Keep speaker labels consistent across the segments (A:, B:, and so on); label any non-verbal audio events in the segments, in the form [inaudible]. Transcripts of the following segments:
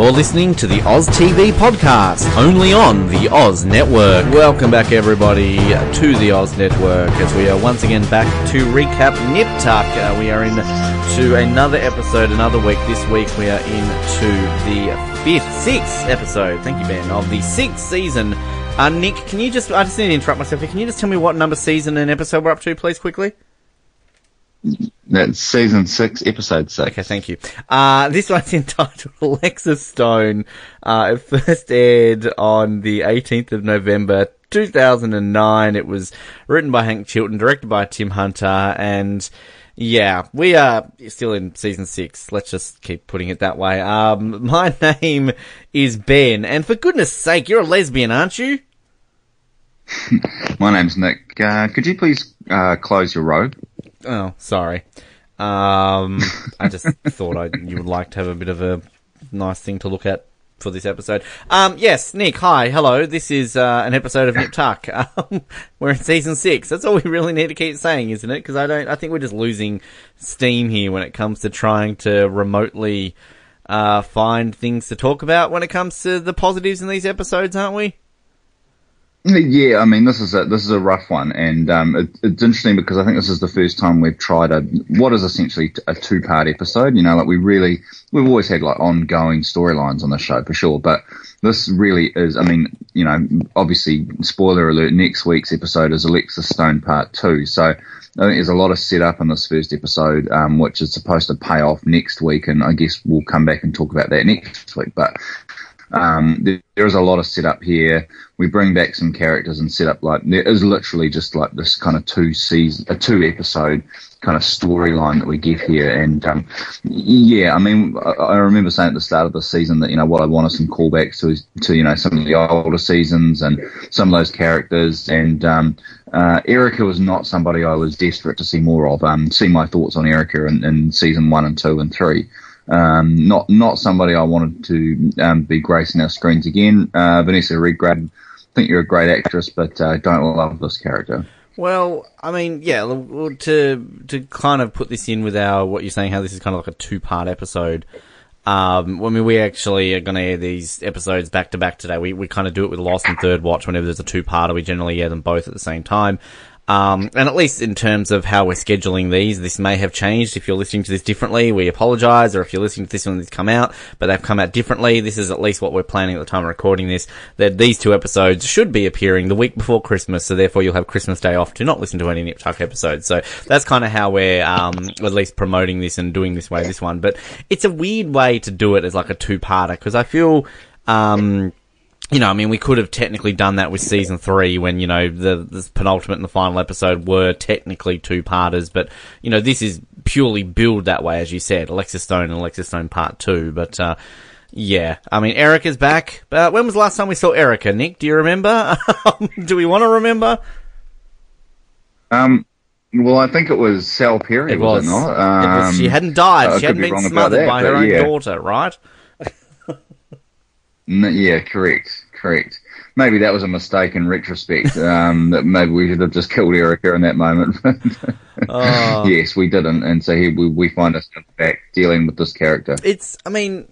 A: You're listening to the Oz TV podcast, only on the Oz Network. Welcome back, everybody, to the Oz Network as we are once again back to recap Nip Tuck. Uh, we are into another episode, another week. This week we are into the fifth, sixth episode, thank you, Ben, of the sixth season. Uh, Nick, can you just, I just need to interrupt myself here. Can you just tell me what number season and episode we're up to, please, quickly?
B: That's season six, episode six.
A: Okay, thank you. Uh, this one's [laughs] entitled Alexis Stone. Uh, it first aired on the 18th of November 2009. It was written by Hank Chilton, directed by Tim Hunter, and yeah, we are still in season six. Let's just keep putting it that way. Um, [laughs] my name is Ben, and for goodness sake, you're a lesbian, aren't you? [laughs]
B: My name's Nick. Uh, could you please uh, close your robe?
A: Oh, sorry. Um, I just [laughs] thought I, you would like to have a bit of a nice thing to look at for this episode. Um, yes, Nick, hi, hello. This is uh, an episode of Nip Tuck. [laughs] Um, we're in season six. That's all we really need to keep saying, isn't it? Because I don't. I think we're just losing steam here when it comes to trying to remotely uh, find things to talk about when it comes to the positives in these episodes, aren't we?
B: Yeah, I mean, this is a this is a rough one, and um, it, it's interesting because I think this is the first time we've tried a what is essentially a two part episode. You know, like we really we've always had like ongoing storylines on the show for sure, but this really is. I mean, you know, obviously, spoiler alert: next week's episode is Alexis Stone Part Two, so I think there's a lot of setup in this first episode, um, which is supposed to pay off next week, and I guess we'll come back and talk about that next week. But um, there, there is a lot of setup here. We bring back some characters and set up like there is literally just like this kind of two season, a two episode kind of storyline that we get here. And um, yeah, I mean, I, I remember saying at the start of the season that you know what I wanted some callbacks to to you know some of the older seasons and some of those characters. And um, uh, Erica was not somebody I was desperate to see more of. Um, see my thoughts on Erica in, in season one and two and three. Um, not not somebody I wanted to um, be gracing our screens again. Uh, Vanessa Redgrave, I think you're a great actress, but uh, don't love this character.
A: Well, I mean, yeah, to to kind of put this in with our what you're saying, how this is kind of like a two part episode. Um, I mean, we actually are going to air these episodes back to back today. We we kind of do it with Lost and Third Watch whenever there's a two parter. We generally air them both at the same time. Um, and at least in terms of how we're scheduling these, this may have changed. If you're listening to this differently, we apologise. Or if you're listening to this when these come out, but they've come out differently, this is at least what we're planning at the time of recording this. That these two episodes should be appearing the week before Christmas, so therefore you'll have Christmas Day off to not listen to any Nip Tuck episodes. So that's kind of how we're um, at least promoting this and doing this way, this one. But it's a weird way to do it as like a two-parter because I feel. Um, you know, I mean, we could have technically done that with season three when, you know, the, the penultimate and the final episode were technically two parters, but, you know, this is purely billed that way, as you said, Alexis Stone and Alexis Stone part two, but, uh, yeah, I mean, Erica's back. Uh, when was the last time we saw Erica, Nick? Do you remember? [laughs] Do we want to remember?
B: Um, well, I think it was Sal Perri,
A: It
B: was,
A: was.
B: it not?
A: It was-
B: Um,
A: she hadn't died.
B: I
A: she hadn't
B: be
A: been smothered
B: that,
A: by her own
B: yeah.
A: daughter, right?
B: Yeah, correct, correct. Maybe that was a mistake in retrospect. Um, [laughs] that maybe we should have just killed Erica in that moment.
A: Oh. [laughs]
B: yes, we didn't, and so here we, we find ourselves back dealing with this character.
A: it's I mean,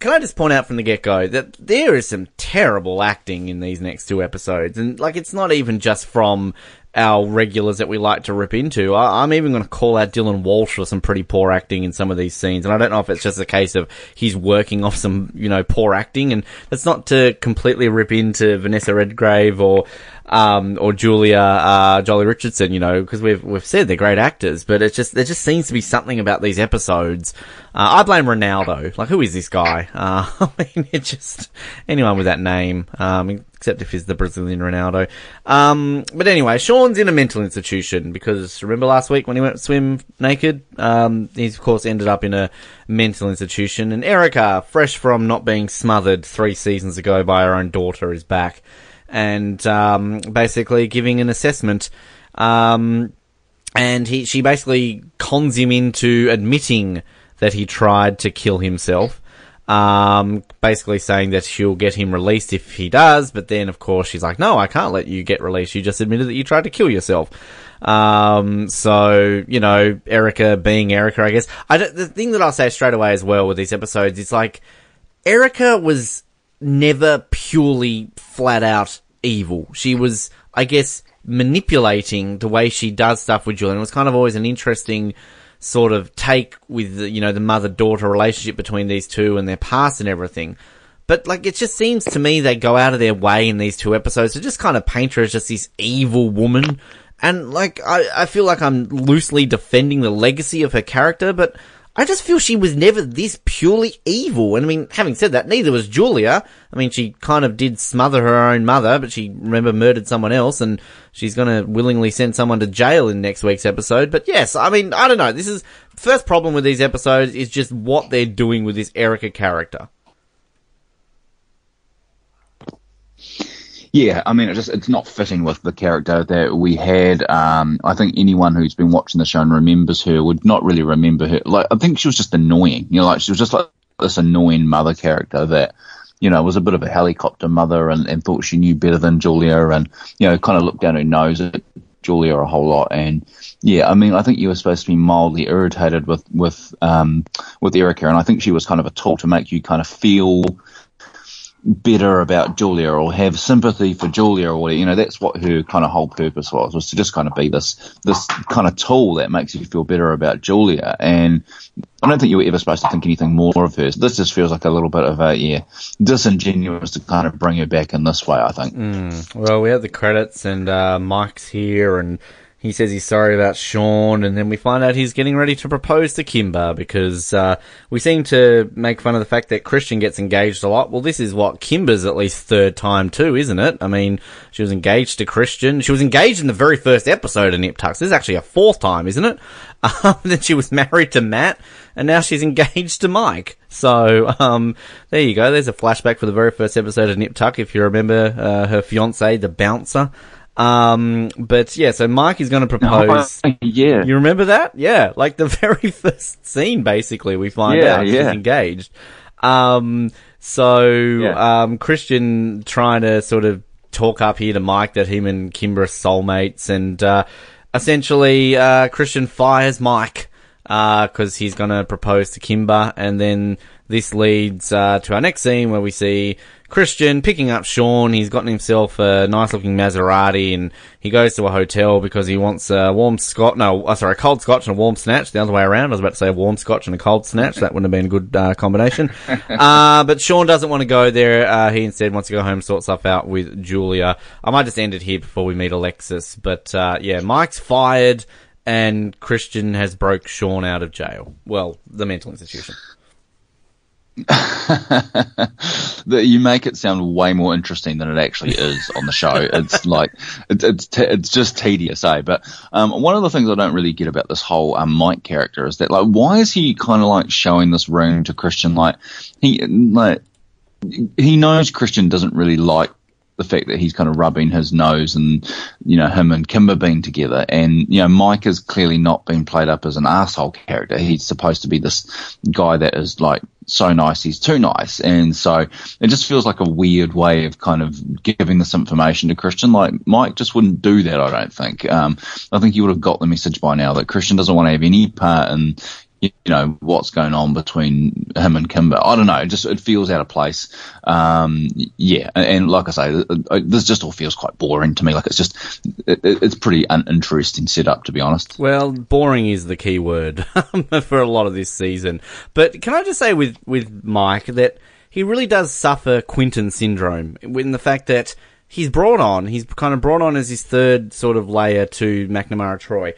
A: can I just point out from the get go that there is some terrible acting in these next two episodes, and like it's not even just from our regulars that we like to rip into. I, I'm even going to call out Dylan Walsh for some pretty poor acting in some of these scenes, and I don't know if it's just a case of he's working off some you know poor acting, and that's not to completely rip into Vanessa Redgrave or. Um, or Julia uh, Joely Richardson, you know, because we've we've said they're great actors, but it's just there just seems to be something about these episodes. Uh, I blame Ronaldo. Like, who is this guy? Uh, [laughs] I mean, it just anyone with that name, um, except if he's the Brazilian Ronaldo. Um, but anyway, Sean's in a mental institution because remember last week when he went swim naked? Um, he's of course ended up in a mental institution. And Erica, fresh from not being smothered three seasons ago by her own daughter, is back and um, basically giving an assessment. Um, and he, she basically cons him into admitting that he tried to kill himself. Um, basically saying that she'll get him released if he does, but then of course she's like, no, I can't let you get released. You just admitted that you tried to kill yourself. Um, so, you know, Erica being Erica, I guess. I the thing that I'll say straight away as well with these episodes, is like, Erica was never purely flat out evil. She was, I guess, manipulating the way she does stuff with Julian. It was kind of always an interesting sort of take with the, you know the mother daughter relationship between these two and their past and everything. But like it just seems to me they go out of their way in these two episodes to just kind of paint her as just this evil woman. And like I, I feel like I'm loosely defending the legacy of her character, but I just feel she was never this purely evil. And I mean, having said that, neither was Julia. I mean, she kind of did smother her own mother, but she remember murdered someone else and she's gonna willingly send someone to jail in next week's episode. But yes, I mean, I don't know. This is, first problem with these episodes is just what they're doing with this Erica character.
B: Yeah, I mean, it's just it's not fitting with the character that we had. Um, I think anyone who's been watching the show and remembers her would not really remember her. Like, I think she was just annoying. You know, like she was just like this annoying mother character that, you know, was a bit of a helicopter mother and, and thought she knew better than Julia and, you know, kind of looked down her nose at Julia a whole lot. And yeah, I mean, I think you were supposed to be mildly irritated with, with, um, with Erica. And I think she was kind of a tool to make you kind of feel, bitter about Julia or have sympathy for Julia or. You know, that's what her kind of whole purpose was, was to just kind of be this, this kind of tool that makes you feel better about Julia. And I don't think you were ever supposed to think anything more of her. So this just feels like a little bit of a, yeah, disingenuous to kind of bring her back in this way, I think.
A: Mm. Well, we have the credits and, uh, Mike's here and, he says he's sorry about Sean, and then we find out he's getting ready to propose to Kimber because uh, we seem to make fun of the fact that Christian gets engaged a lot. Well, this is what Kimber's at least third time too, isn't it? I mean, she was engaged to Christian. She was engaged in the very first episode of Nip Tucks. This is actually a fourth time, isn't it? [laughs] Um, then she was married to Matt, and now she's [laughs] engaged to Mike. So um, there you go. There's a flashback for the very first episode of Nip Tuck. If you remember uh, her fiance, the bouncer. Um, but yeah, so Mike is going to propose.
B: Oh, yeah.
A: You remember that? Yeah. Like the [laughs] very first scene, basically, we find
B: Yeah,
A: out she's
B: yeah.
A: engaged. Um, so,
B: Yeah.
A: um, Christian trying to sort of talk up here to Mike that him and Kimber are soulmates and, uh, essentially, uh, Christian fires Mike, uh, cause he's gonna propose to Kimber and then this leads, uh, to our next scene where we see Christian picking up Sean. He's gotten himself a nice looking Maserati and he goes to a hotel because he wants a warm scotch, no, uh, sorry, a cold scotch and a warm snatch. The other way around. I was about to say a warm scotch and a cold snatch. That wouldn't have been a good, uh, combination. [laughs] uh, but Sean doesn't want to go there. Uh, he instead wants to go home and sort stuff out with Julia. I might just end it here before we meet Alexis. But, uh, yeah, Mike's fired and Christian has broke Sean out of jail. Well, the mental institution.
B: That you make it sound way more interesting than it actually is on the show. [laughs] It's like it's it's, t- it's just tedious, eh? But um, one of the things I don't really get about this whole um, Mike character is that like why is he kind of like showing this ring to Christian? Like he like he knows Christian doesn't really like the fact that he's kind of rubbing his nose and you know him and Kimber being together and you know Mike has clearly not been played up as an asshole character he's supposed to be this guy that is like so nice he's too nice. And so it just feels like a weird way of kind of giving this information to Christian. Like Mike just wouldn't do that I don't think. Um, I think he would have got the message by now that Christian doesn't want to have any part in you know what's going on between him and Kimber. I don't know. It just it feels out of place. Um, yeah, and, and like I say, this just all feels quite boring to me. Like it's just it- it's pretty uninteresting setup to be honest.
A: Well, boring is the key word [laughs] for a lot of this season. But can I just say with, with Mike that he really does suffer Quentin syndrome in the fact that he's brought on, he's kind of brought on as his third sort of layer to McNamara Troy.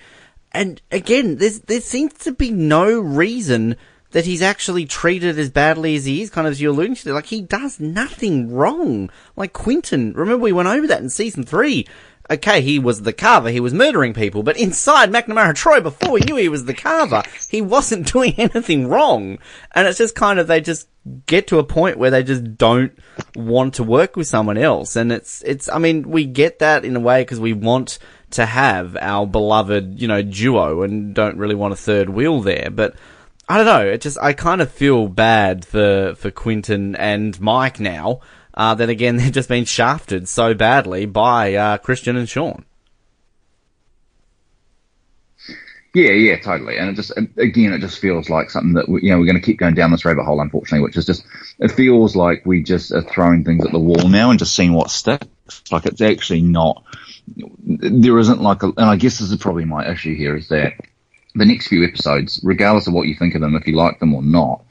A: And again, there seems to be no reason that he's actually treated as badly as he is, kind of as you're alluding to. Like, he does nothing wrong. Like Quentin, remember we went over that in season three. Okay, he was the carver, he was murdering people, but inside McNamara Troy, before knew he was the carver, he wasn't [laughs] doing anything wrong. And it's just kind of, they just get to a point where they just don't want to work with someone else. And it's, it's, I mean, we get that in a way because we want to have our beloved, you know, duo and don't really want a third wheel there. But I don't know. It just I kind of feel bad for for Quentin and Mike now. Uh, again [laughs] they've just been shafted so badly by uh, Christian and Sean.
B: Yeah, yeah, totally. And it just again, it just feels like something that you know we're going to keep going down this rabbit hole, unfortunately. Which is just it feels like we just are throwing things at the wall now and just seeing what sticks. Like it's actually not. There isn't like a, and I guess this is probably my issue here is that the next few episodes, regardless of what you think of them, if you like them or not,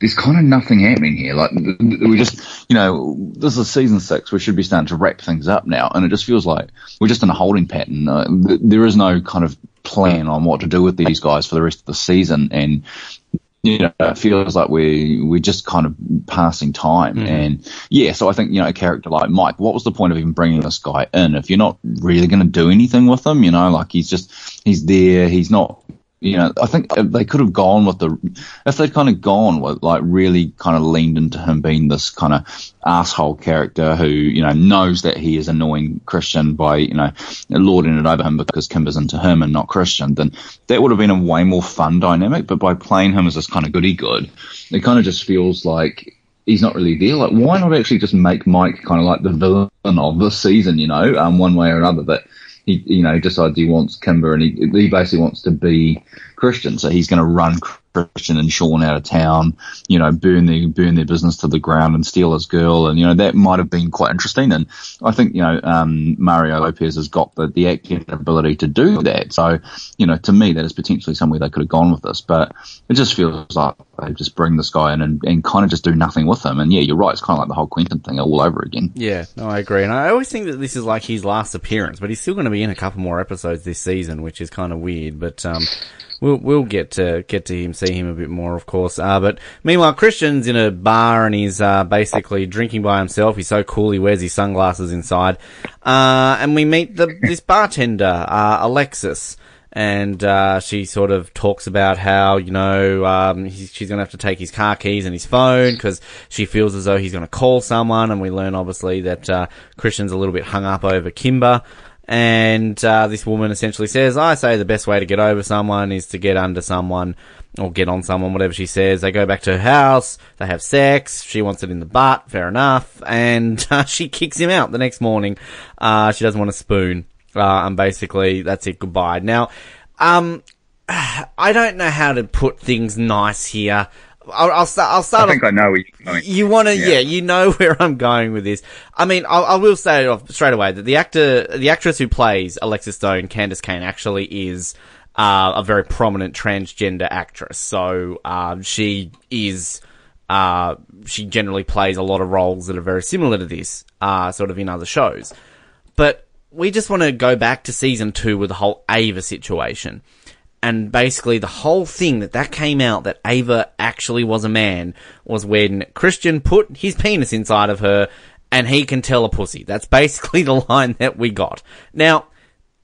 B: there's kind of nothing happening here. Like we just, you know, this is season six. We should be starting to wrap things up now, and it just feels like we're just in a holding pattern. Uh, there is no kind of plan on what to do with these guys for the rest of the season, and you know, it feels like we we're just kind of passing time. Mm. And yeah, so I think you know, a character like Mike, what was the point of even bringing this guy in if you're not really going to do anything with him? You know, like he's just he's there, he's not you know, I think they could have gone with the, if they'd kind of gone with, like, really kind of leaned into him being this kind of asshole character who, you know, knows that he is annoying Christian by, you know, lording it over him because Kimber's into him and not Christian, then that would have been a way more fun dynamic. But by playing him as this kind of goody good, it kind of just feels like he's not really there. Like, why not actually just make Mike kind of like the villain of the season, you know, um, one way or another? That he, you know, decides he wants Kimber and he, he basically wants to be Christian. So he's going to run Christian and Sean out of town, you know, burn their, burn their business to the ground and steal his girl. And, you know, that might have been quite interesting. And I think, you know, um, Mario Lopez has got the, the acting ability to do that. So, you know, to me, that is potentially somewhere they could have gone with this, but it just feels like they just bring this guy in and, and kind of just do nothing with him. And yeah, you're right. It's kind of like the whole Quentin thing all over again.
A: Yeah, no, I agree. And I always think that this is like his last appearance, but he's still going to be in a couple more episodes this season, which is kind of weird. But um, we'll we'll get to get to him, see him a bit more, of course. Uh, but meanwhile, Christian's in a bar and he's uh, basically drinking by himself. He's so cool. He wears his sunglasses inside, uh, and we meet the this bartender, uh, Alexis and uh, she sort of talks about how you know um, she's going to have to take his car keys and his phone because she feels as though he's going to call someone, and we learn obviously that uh, Christian's a little bit hung up over Kimber. And uh, this woman essentially says, "I say the best way to get over someone is to get under someone or get on someone, whatever she says." They go back to her house, they have sex. She wants it in the butt, fair enough, and [laughs] uh, she kicks him out the next morning. Uh, she doesn't want a spoon. Uh, and basically, that's it. Goodbye. Now, um, I don't know how to put things nice here. I'll, I'll start. I'll start.
B: I think off, I know where you're going.
A: You want to, yeah. yeah. you know [laughs] where I'm going with this. I mean, I'll, I will say it off straight away that the actor, the actress who plays Alexis Stone, Candis Cayne, actually is uh, a very prominent transgender actress. So uh, she is. Uh, she generally plays a lot of roles that are very similar to this, uh, sort of in other shows. But we just want to go back to season two with the whole Ava situation. And basically the whole thing that that came out that Ava actually was a man was when Christian put his penis inside of her and he can tell a pussy. That's basically [laughs] the line that we got. Now,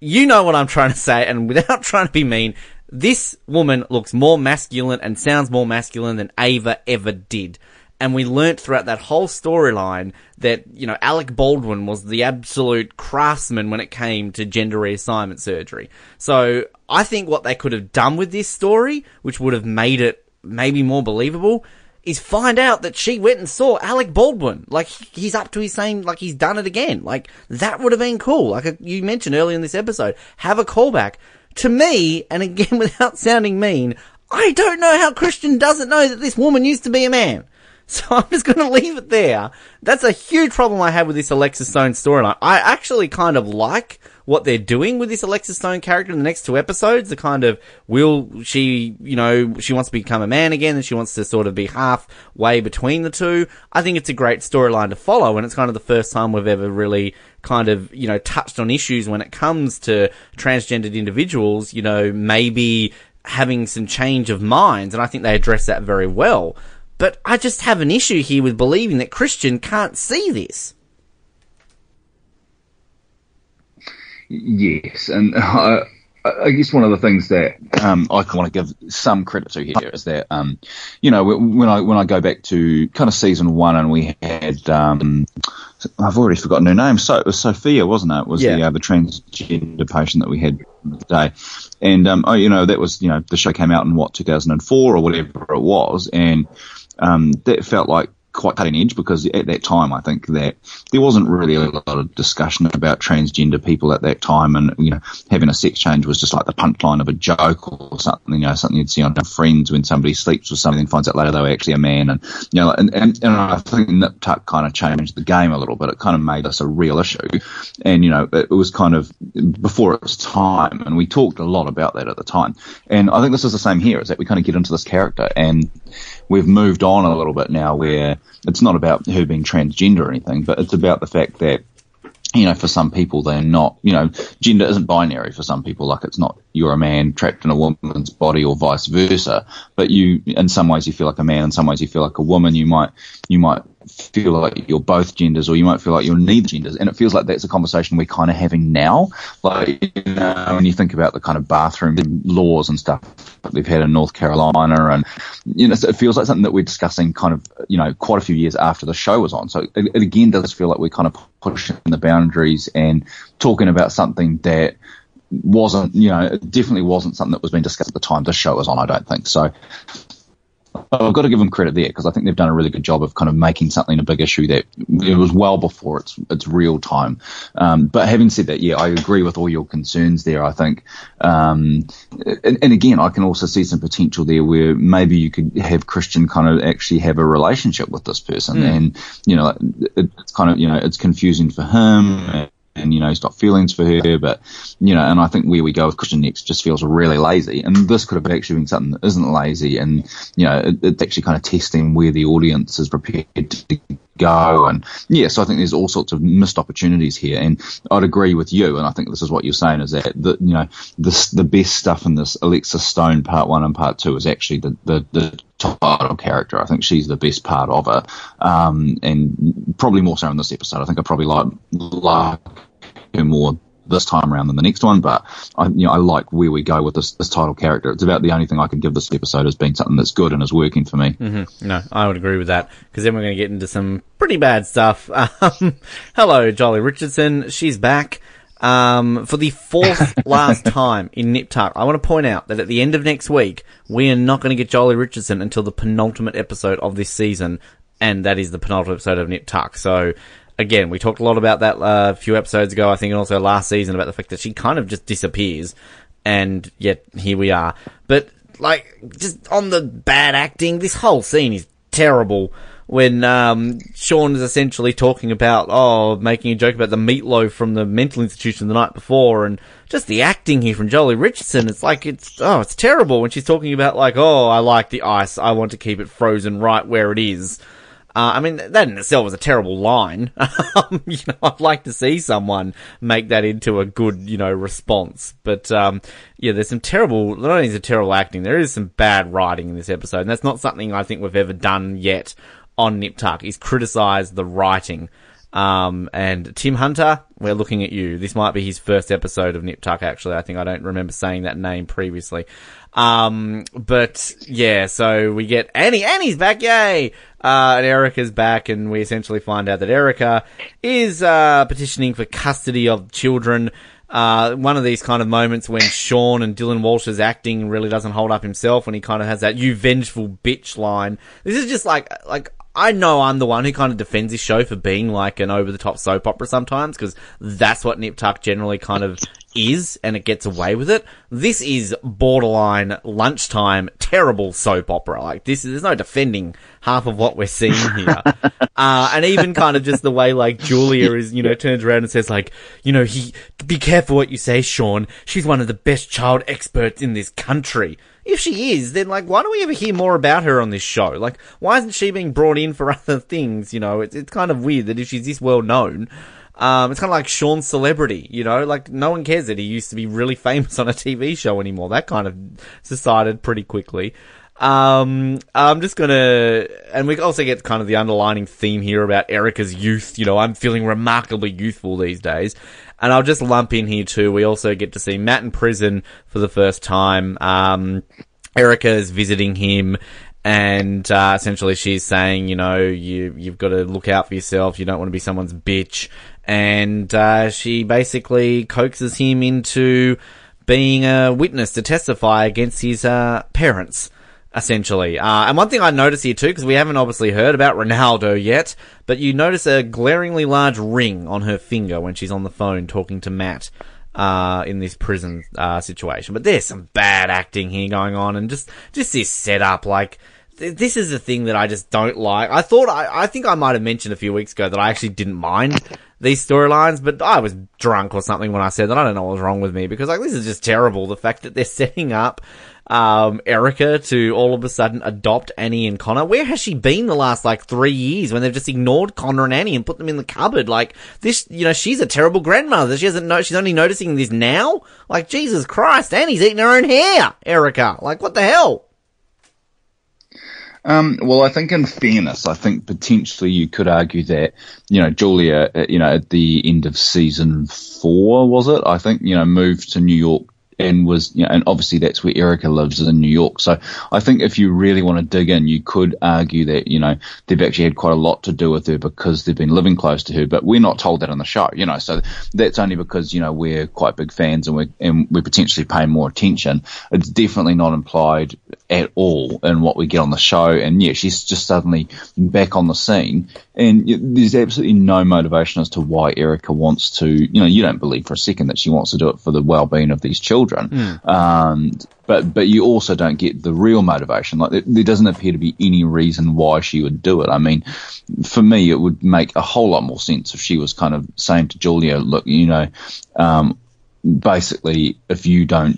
A: you know what I'm trying to say and without [laughs] trying to be mean, this woman looks more masculine and sounds more masculine than Ava ever did and we learnt throughout that whole storyline that, you know, Alec Baldwin was the absolute craftsman when it came to gender reassignment surgery. So I think what they could have done with this story, which would have made it maybe more believable, is find out that she went and saw Alec Baldwin. Like, he's up to his same, like, he's done it again. Like, that would have been cool. Like, uh, you mentioned earlier in this episode, have a callback. To me, and again, [laughs] without sounding mean, I don't know how Christian doesn't know that this woman used to be a man. [laughs] So I'm just going to leave it there. That's a huge problem I have with this Alexis Stone storyline. I actually kind of like what they're doing with this Alexis Stone character in the next two episodes. The kind of will she, you know, she wants to become a man again and she wants to sort of be halfway between the two. I think it's a great storyline to follow and it's kind of the first time we've ever really kind of, you know, touched on issues when it comes to transgendered individuals, you know, maybe having some change of minds and I think they address that very well. But I just have an issue here with believing that Christian can't see this.
B: Yes, and I, I guess one of the things that um, I want to give some credit to here is that um, you know when I when I go back to kind of season one and we had um, I've already forgotten her name. So it was Sophia, wasn't it? it was yeah. the uh, the transgender patient that we had today, and um, oh, you know that was you know the show came out in what 2004 or whatever it was, and um, that felt like quite cutting edge because at that time I think that there wasn't really a lot of discussion about transgender people at that time, and you know having a sex change was just like the punchline of a joke or something. You know something you'd see on Friends when somebody sleeps with somebody and finds out later they were actually a man, and you know and and, and I think Nip Tuck kind of changed the game a little bit. It kind of made this a real issue, and you know it, it was kind of before its time, and we talked a lot about that at the time. And I think this is the same here, is that we kind of get into this character and we've moved on a little bit now where it's not about her being transgender or anything, but it's about the fact that you know, for some people, they're not, you know, gender isn't binary for some people. Like it's not, you're a man trapped in a woman's body or vice versa. But you, in some ways, you feel like a man. In some ways, you feel like a woman. You might, you might feel like you're both genders or you might feel like you're neither genders. And it feels like that's a conversation we're kind of having now. Like, you know, when you think about the kind of bathroom laws and stuff that we've had in North Carolina and, you know, it feels like something that we're discussing kind of, you know, quite a few years after the show was on. So it, it again does feel like we're kind of pushing the boundaries and talking about something that wasn't, you know, it definitely wasn't something that was being discussed at the time the show was on, I don't think. So I've got to give them credit there because I think they've done a really good job of kind of making something a big issue that it was well before its its real time. Um, but having said that, yeah, I agree with all your concerns there. I think, um, and, and, again, I can also see some potential there where maybe you could have Christian kind of actually have a relationship with this person, mm. and you know, it, it's kind of you know it's confusing for him and you know he's got feelings for her, but you know, and I think where we go with Christian next just feels really lazy, and this could have actually been something that isn't lazy, and you know, it, it's actually kind of testing where the audience is prepared to go, and yeah, so I think there's all sorts of missed opportunities here, and I'd agree with you, and I think this is what you're saying is that the you know this the best stuff in this Alexis Stone part one and part two is actually the the, the title character. I think she's the best part of it, um, and probably more so in this episode. I think I probably like like her more this time around than the next one, but I, you know, I like where we go with this, this title character. It's about the only thing I can give this episode as being something that's good and is working for me.
A: Mm-hmm. No, I would agree with that because then we're going to get into some pretty bad stuff. [laughs] Um, hello, Joely Richardson. She's back. Um, for the fourth [laughs] last time in Nip Tuck, I want to point out that at the end of next week, we are not going to get Joely Richardson until the penultimate episode of this season, and that is the penultimate episode of Nip Tuck. So, again, we talked a lot about that uh, a few episodes ago, I think, and also last season about the fact that she kind of just disappears, and yet here we are. But, like, just on the bad acting, this whole scene is terrible when um, Sean is essentially talking about, oh, making a joke about the meatloaf from the mental institution the night before, and just the acting here from Joely Richardson. It's like it's oh, it's terrible when she's talking about like, oh, I like the ice, I want to keep it frozen right where it is. Uh, I mean, that in itself was a terrible line. [laughs] um, you know, I'd like to see someone make that into a good, you know, response. But, um, yeah, there's some terrible, not only is it terrible acting, there is some bad writing in this episode. And that's not something I think we've ever done yet on Nip Tuck. He's criticised the writing. Um, and Tim Hunter, we're looking at you. This might be his first episode of Nip Tuck, actually. I think I don't remember saying that name previously. Um, but yeah, so we get Annie. Annie's back, yay! Uh, and Erica's back, and we essentially find out that Erica is, uh, petitioning for custody of children. Uh, one of these kind of moments when Sean and Dylan Walsh's acting really doesn't hold up himself when he kind of has that "you vengeful bitch" line. This is just like like I know I'm the one who kind of defends this show for being like an over the top soap opera sometimes because that's what Nip Tuck generally kind of is and it gets away with it. This is borderline lunchtime terrible soap opera. Like this is, there's no defending half of what we're seeing here. [laughs] uh, and even kind of just the way like Julia is, you know, turns around and says like, you know, he, be careful what you say, Sean. She's one of the best child experts in this country if she is, then like, why don't we ever hear more about her on this show? Like, why isn't she being brought in for [laughs] other things? You know, it's it's kind of weird that if she's this well known, um, it's kind of like Sean's celebrity. You know, like no one cares that he used to be really [laughs] famous on a TV show anymore. That kind of subsided pretty quickly. Um, I'm just gonna, and we also get kind of the underlining theme here about Erica's youth. You know, I'm feeling remarkably youthful these days. And I'll just lump in here too. We also get to see Matt in prison for the first time. Um, Erica is visiting him and uh, essentially she's saying, you know, you you've got to look out for yourself. You don't want to be someone's bitch. And uh, she basically coaxes him into being a witness to testify against his uh, parents. Essentially. Uh, and one thing I noticed here too, because we haven't obviously heard about Ronaldo yet, but you notice a glaringly large ring on her finger when she's on the phone talking to Matt. Uh, in this prison, uh, situation. But there's some bad acting here going on and just, just this setup, like, th- this is the thing that I just don't like. I thought, I, I think I might have mentioned a few weeks ago that I actually didn't mind these storylines, but I was drunk or something when I said that. I don't know what was wrong with me because like this is just terrible. The fact that they're [laughs] setting up um, Erica to all of a sudden adopt Annie and Connor. Where has she been the last like three years when they've just ignored Connor and Annie and put them in the cupboard? Like this, you know, she's a terrible grandmother. She doesn't know, she's only noticing this now. Like Jesus Christ, Annie's eating her own hair, Erica. Like what the hell?
B: Um, well, I think in fairness, I think potentially you could argue that, you know, Julia, uh, you know, at the end of season four, was it? I think, you know, moved to New York and was, you know, and obviously that's where Erica lives in New York. So I think if you really want to dig in, you could argue that, you know, they've actually had quite a lot to do with her because they've been living close to her, but we're not told that on the show, you know, so that's only because, you know, we're quite big fans and we're, and we're potentially paying more attention. It's definitely not implied at all in what we get on the show. And yeah, she's just suddenly back on the scene and there's absolutely no motivation as to why Erica wants to, you know, you don't believe for a second that she wants to do it for the well-being of these children. Mm. Um, but, but you also don't get the real motivation. Like there, there, doesn't appear to be any reason why she would do it. I mean, for me, it would make a whole lot more sense if she was kind of saying to Julia, look, you know, um, basically, if you don't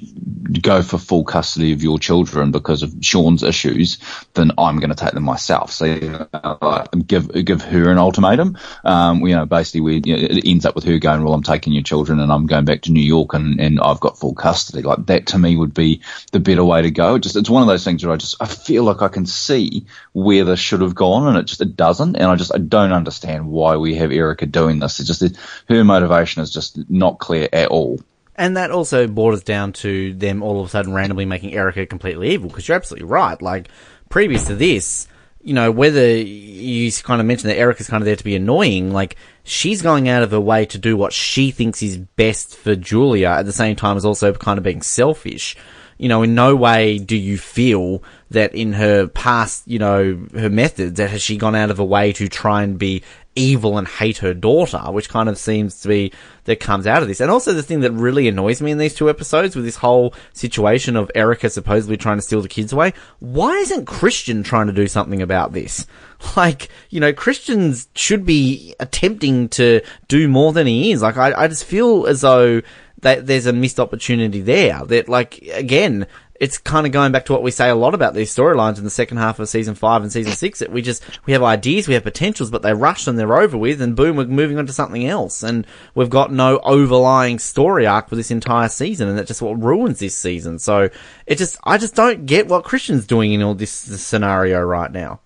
B: go for full custody of your children because of Sean's issues, then I'm going to take them myself. So uh, give give her an ultimatum. Um, you know, basically, we you know, it ends up with her going, "Well, I'm taking your children and I'm going back to New York and, and I've got full custody." Like that to me would be the better way to go. Just it's one of those things where I just I feel like I can see where this should have gone and it just it doesn't, and I just I don't understand why we have Erica doing this. It's just her motivation is just not clear at all.
A: And that also borders down to them all of a sudden randomly making Erica completely evil, because you're absolutely right. Like, previous to this, you know, whether you kind of mentioned that Erica's kind of there to be annoying, like, she's going out of her way to do what she thinks is best for Julia at the same time as also kind of being selfish. You know, in no way do you feel that in her past, you know, her methods, that has she gone out of her way to try and be evil and hate her daughter, which kind of seems to be that comes out of this. And also the thing that really annoys me in these two episodes with this whole situation of Erica supposedly trying to steal the kids away. Why isn't Christian trying to do something about this? [laughs] Like, you know, Christians should be attempting to do more than he is. Like, I, I just feel as though that there's a missed opportunity there. That, like, again, it's kind of going back to what we say a lot about these storylines in the second half of season five and season six. That we just we have ideas, we have potentials, but they rush and they're over with, and boom, we're moving on to something else, and we've got no overlying story arc for this entire season, and that's just what ruins this season. So it just I just don't get what Christian's doing in all this, this scenario right now.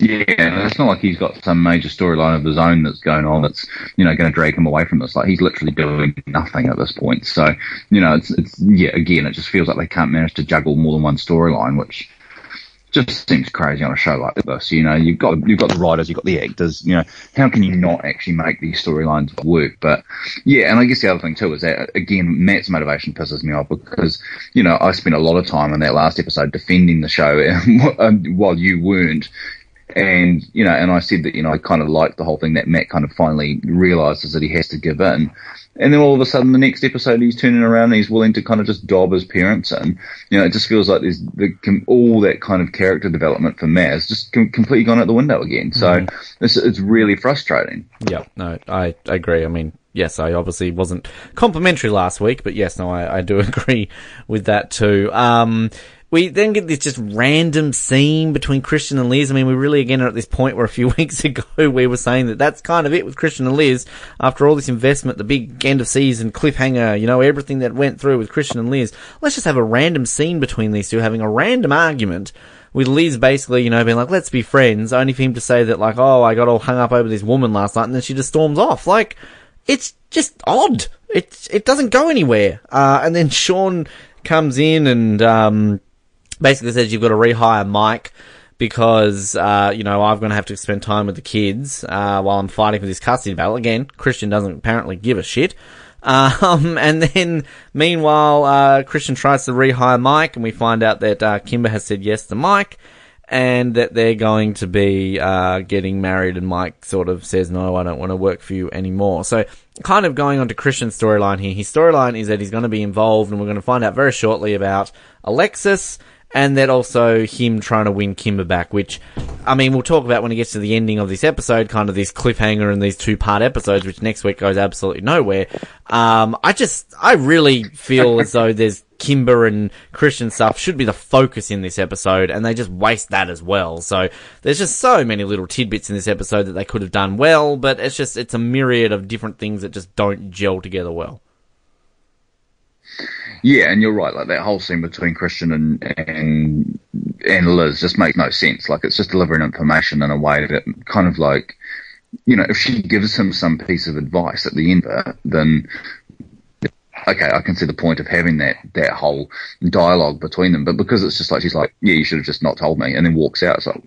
B: Yeah, it's not like he's got some major storyline of his own that's going on that's you know going to drag him away from this. Like he's literally doing nothing at this point. So you know, it's it's yeah. Again, it just feels like they can't manage to juggle more than one storyline, which just seems crazy on a show like this. You know, you've got you've got the writers, you've got the actors. You know, how can you not actually make these storylines work? But yeah, and I guess the other thing too is that again, Matt's motivation pisses me off because you know I spent a lot of time in that last episode defending the show, [laughs] and while you weren't, and, you know, and I said that, you know, I kind of liked the whole thing that Matt kind of finally realizes that he has to give in. And then all of a sudden, the next episode, he's turning around and he's willing to kind of just dob his parents in. You know, it just feels like there's the, all that kind of character development for Matt has just com- completely gone out the window again. So mm-hmm. it's, it's really frustrating.
A: Yeah, no, I, I agree. I mean, yes, I obviously wasn't complimentary last week, but yes, no, I, I do [laughs] agree with that too. Um, we then get this just random scene between Christian and Liz. I mean, we really again are at this point where a few [laughs] weeks ago we were saying that that's kind of it with Christian and Liz. After all this investment, the big end of season cliffhanger, you know, everything that went through with Christian and Liz. Let's just have a random scene between these two having a random argument with Liz basically, you know, being like, let's be friends, only for him to say that like, oh, I got all hung up over this woman last night and then she just storms off. Like, it's just odd. It, it doesn't go anywhere. Uh, and then Sean comes in and, um, basically says you've got to rehire Mike because, uh, you know, I'm going to have to spend time with the kids, uh, while I'm fighting for this custody battle. Again, Christian doesn't apparently give a shit. Um, [laughs] and then, meanwhile, uh, Christian tries to rehire Mike, and we find out that uh, Kimber has said yes to Mike, and that they're going to be uh, getting married. And Mike sort of says, "No, I don't want to work for you anymore." So, kind of going on to Christian's storyline here. His storyline is that he's going to be involved, and we're going to find out very shortly about Alexis and then also him trying to win Kimber back, which, I mean, we'll talk about when it gets to the ending of this episode, kind of this cliffhanger and these two part episodes, which next week goes absolutely nowhere. Um, I just, I really feel as though there's Kimber and Christian stuff should be the focus in this episode, and they just waste that as well. So there's just so many little tidbits in this episode that they could have done well, but it's just, it's a myriad of different things that just don't gel together well.
B: Yeah, and you're right. Like that whole scene between Christian and and and Liz just makes no sense. Like it's just delivering information in a way that kind of like, you know, if she gives him some piece of advice at the end of it, then okay, I can see the point of having that that whole dialogue between them. But because it's just like she's like, yeah, you should have just not told me, and then walks out. So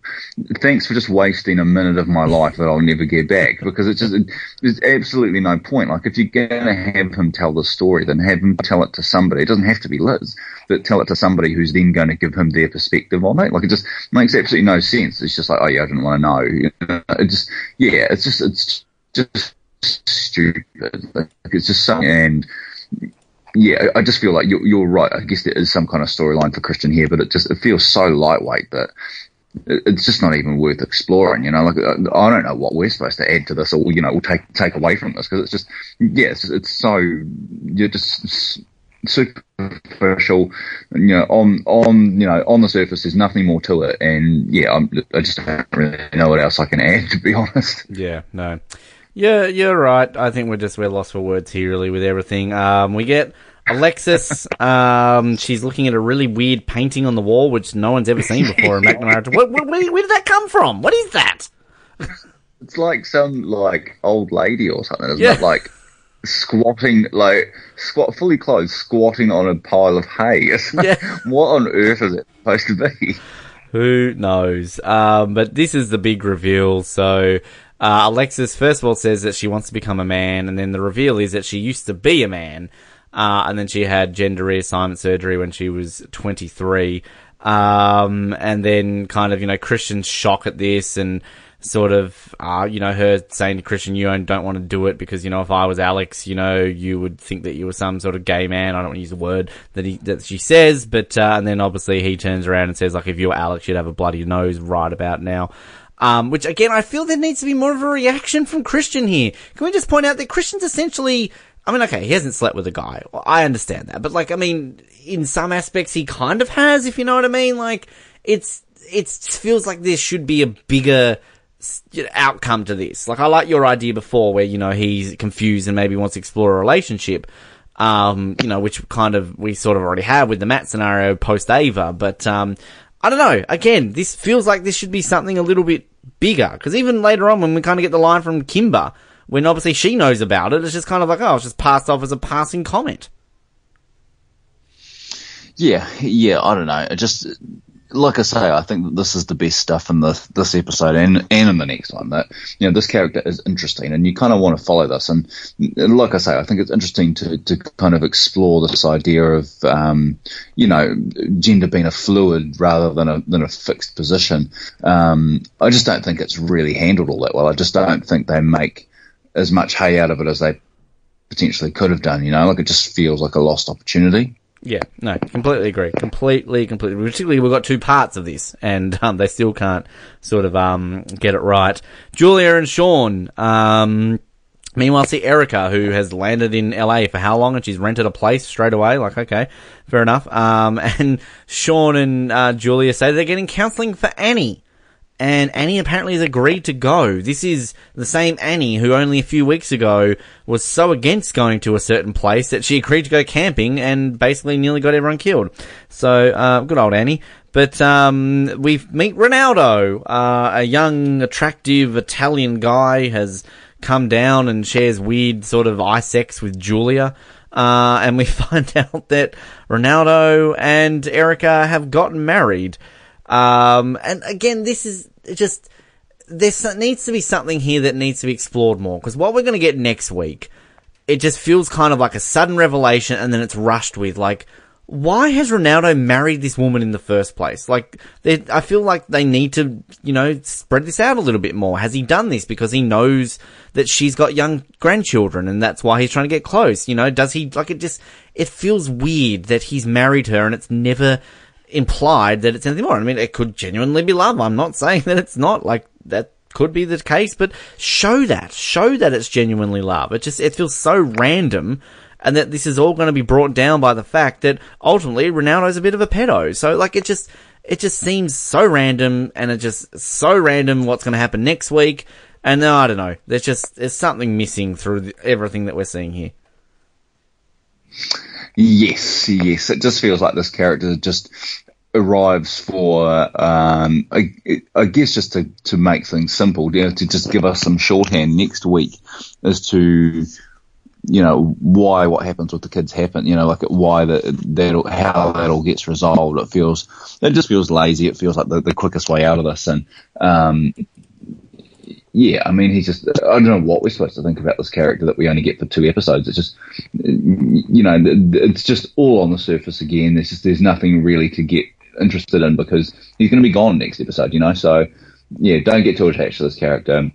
B: thanks for just wasting a minute of my life that I'll never get back. Because it's just there's absolutely no point. Like if you're gonna have him tell the story, then have him tell it to somebody. It doesn't have to be Liz, but tell it to somebody who's then going to give him their perspective on it. Like it just makes absolutely no sense. It's just like, oh yeah, I didn't want to know. It just yeah, it's just it's just stupid. Like, it's just so and yeah, I just feel like you're, you're right. I guess there is some kind of storyline for Christian here, but it just it feels so lightweight that it's just not even worth exploring. You know, like I don't know what we're supposed to add to this, or you know, take take away from this because it's just yeah, it's, it's so you're just superficial. You know, on on you know on the surface, there's nothing more to it, and yeah, I'm, I just don't really know what else I can add to be [laughs] honest.
A: Yeah, no. Yeah, you're right. I think we're just we're lost for words here, really, with everything. Um, we get Alexis. [laughs] um, she's looking at a really weird painting on the wall, which no one's ever seen before in McNamara. Where, where, where, did that come from? What is that?
B: It's like some like old lady or something, isn't yeah. it? Like squatting, like squat, fully clothed, squatting on a pile of hay. [laughs] Yeah. what on earth is it supposed to be?
A: Who knows? Um, but this is the big reveal. So uh, Alexis, first of all, says that she wants to become a man, and then the reveal is that she used to be a man, uh, and then she had gender reassignment surgery when she was 23. Um, and then kind of, you know, Christian's shock at this and sort of, uh, you know, her saying to Christian, you don't want to do it because, you know, if I was Alex, you know, you would think that you were some sort of gay man. I don't want to use the word that he, that she says, but, uh, and then obviously he turns around and says, like, if you were Alex, you'd have a bloody nose right about now. Um, which again, I feel there needs to be more of a reaction from Christian here. Can we just point out that Christian's essentially, I mean, okay, he hasn't slept with a guy. Well, I understand that, but like, I mean, in some aspects he kind of has, if you know what I mean. Like, it's, it feels like there should be a bigger, outcome to this. Like I like your idea before where, you know, he's confused and maybe wants to explore a relationship. Um, you know, which kind of we sort of already have with the Matt scenario post Ava, but um, I don't know. Again, this feels like this should be something a little bit bigger. Because even later on, when we kind of get the line from Kimber, when obviously she knows about it, it's just kind of like, oh, it's just passed off as a passing comment.
B: Yeah, yeah, I don't know. It just like I say, I think that this is the best stuff in this this episode and and in the next one. That you know this character is interesting, and you kind of want to follow this. And, and like I say, I think it's interesting to to kind of explore this idea of um, you know gender being a fluid rather than a than a fixed position. Um, I just don't think it's really handled all that well. I just don't think they make as much hay out of it as they potentially could have done. You know, like it just feels like a lost opportunity.
A: Yeah, no, completely agree. Completely, completely. Particularly, we've got two parts of this, and um, they still can't sort of um, get it right. Julia and Sean. Um, meanwhile, see Erica, who has landed in LA for how long, and she's rented a place straight away. Like, okay, fair enough. Um, [laughs] and Sean and uh, Julia say they're getting counselling for Annie and Annie apparently has agreed to go. This is the same Annie who only a few weeks ago was so against going to a certain place that she agreed to go camping and basically nearly got everyone killed. So, uh, good old Annie. But um, we meet Ronaldo, uh, a young, attractive Italian guy, has come down and shares weird sort of eye sex with Julia. Uh, and we [laughs] find out that Ronaldo and Erica have gotten married. Um, and again, this is just there needs to be something here that needs to be explored more because what we're going to get next week it just feels kind of like a sudden revelation and then it's rushed with like, why has Ronaldo married this woman in the first place? Like, I feel like they need to, you know, spread this out a little bit more. Has he done this because he knows that she's got young grandchildren and that's why he's trying to get close? You know, does he, like, it just, it feels weird that he's married her and it's never implied that it's anything more. I mean, it could genuinely be love. I'm not saying [laughs] that it's not. Like, that could be the case, but show that. Show that it's genuinely love. It just, it feels so random and that this is all going to be brought down by the fact that ultimately Ronaldo's a bit of a pedo. So like it just it just seems so random, and it just so random what's going to happen next week. And no, I don't know. There's just there's something missing through the, everything that we're seeing here.
B: Yes, yes. It just feels like this character just arrives for, um, I, I, guess, just to, to make things simple, you know, to just give us some shorthand next week as to you know why what happens with the kids happen you know like why that that how that all gets resolved. It feels it just feels lazy. It feels like the, the quickest way out of this. And um yeah i mean he's just i don't know what we're supposed to think about this character that we only get for two episodes. It's just you know it's just all on the surface again. There's just there's nothing really to get interested in because he's going to be gone next episode you know? So yeah don't get too attached to this character.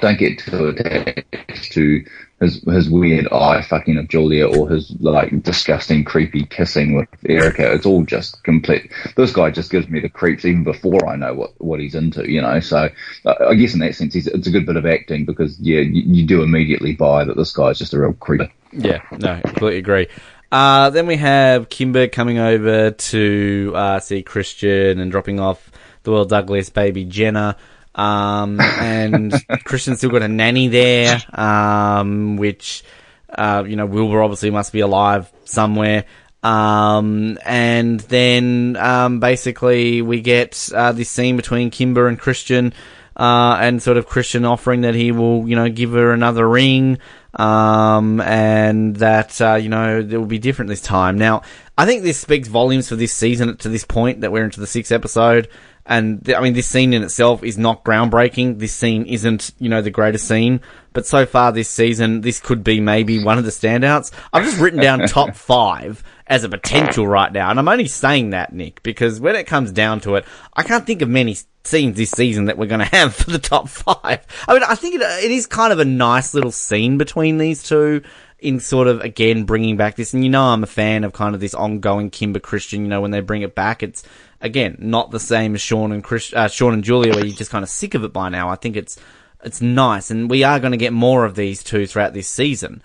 B: Don't get too attached to his his weird eye fucking of Julia or his like disgusting creepy kissing with Erica. It's all just complete. This guy just gives me the creeps even before I know what what he's into. You know, so I guess in that sense, it's a good bit of acting because yeah, you, you do immediately buy that this guy's just a real creeper.
A: Yeah, no, I completely agree. Uh, then we have Kimber coming over to uh, see Christian and dropping off the world's ugliest baby Jenna. Um, and [laughs] Christian's still got a nanny there, um, which, uh, you know, Wilbur obviously must be alive somewhere. Um, and then, um, basically we get, uh, this scene between Kimber and Christian, uh, and sort of Christian offering that he will, you know, give her another ring, um, and that, uh, you know, it will be different this time. Now, I think this speaks volumes for this season to this point that we're into the sixth episode. And th- I mean, this scene in itself is not groundbreaking. This scene isn't, you know, the greatest scene. But so far this season, this could be maybe one of the standouts. I've just written down [laughs] top five as a potential right now. And I'm only saying that, Nick, because when it comes down to it, I can't think of many scenes this season that we're going [laughs] to have for the top five. I mean, I think it, it is kind of a nice little scene between these two in sort of again bringing back this and you know I'm a fan of kind of this ongoing Kimber Christian you know when they bring it back it's again, not the same as Sean and Chris, uh, Sean and Julia, where you're just kind of sick of it by now. I think it's it's nice, and we are going to get more of these two throughout this season.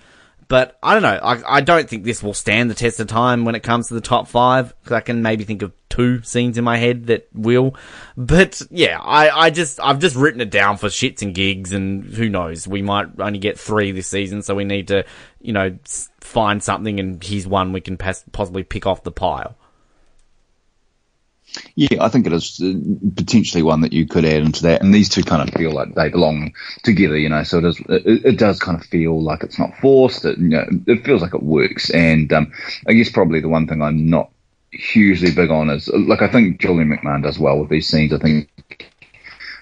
A: But I don't know. I, I don't think this will stand the test of time when it comes to the top five. Because I can maybe think of two scenes in my head that will. But yeah, I, I just I've just written it down for shits and gigs, and who knows? We might only get three this season, so we need to, you know, find something, and here's one we can possibly pick off the pile.
B: Yeah, I think it is uh, potentially one that you could add into that, and these two kind of feel like they belong together, you know. So it does, it, it does kind of feel like it's not forced. It, you know, it feels like it works, and um, I guess probably the one thing I'm not hugely big on is like I think Julian McMahon does well with these scenes. I think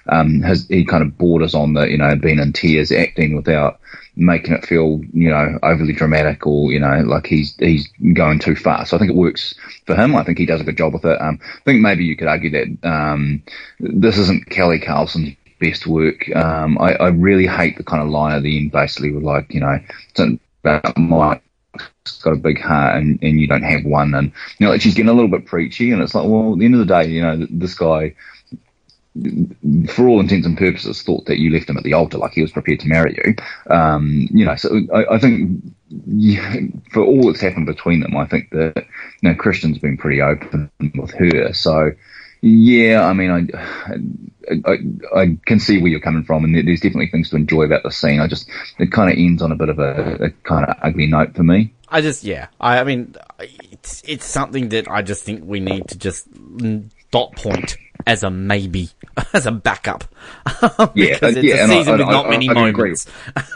B: um, he kind of borders on the you know being in tears, acting without making it feel, you know, overly dramatic or, you know, like he's he's going too far. So I think it works for him. I think he does a good job with it. Um, I think maybe you could argue that um, this isn't Kelly Carlson's best work. Um, I, I really hate the kind of line at the end, basically, with like, you know, about Mike has got a big heart and, and you don't have one and you know like she's getting a little bit preachy and it's like well at the end of the day you know this guy for all intents and purposes, thought that you left him at the altar, like he was prepared to marry you. Um, you know, so I, I think yeah, for all that's happened between them, I think that you know Christian's been pretty open with her. So yeah, I mean, I, I, I can see where you're coming from, and there's definitely things to enjoy about the scene. I just it kind of ends on a bit of a, a kind of ugly note for me.
A: I just yeah, I, I mean, it's it's something that I just think we need to just dot point as a maybe, [laughs] as a backup. [laughs]
B: yeah,
A: it's
B: yeah,
A: a season
B: I,
A: with
B: I,
A: not many moments.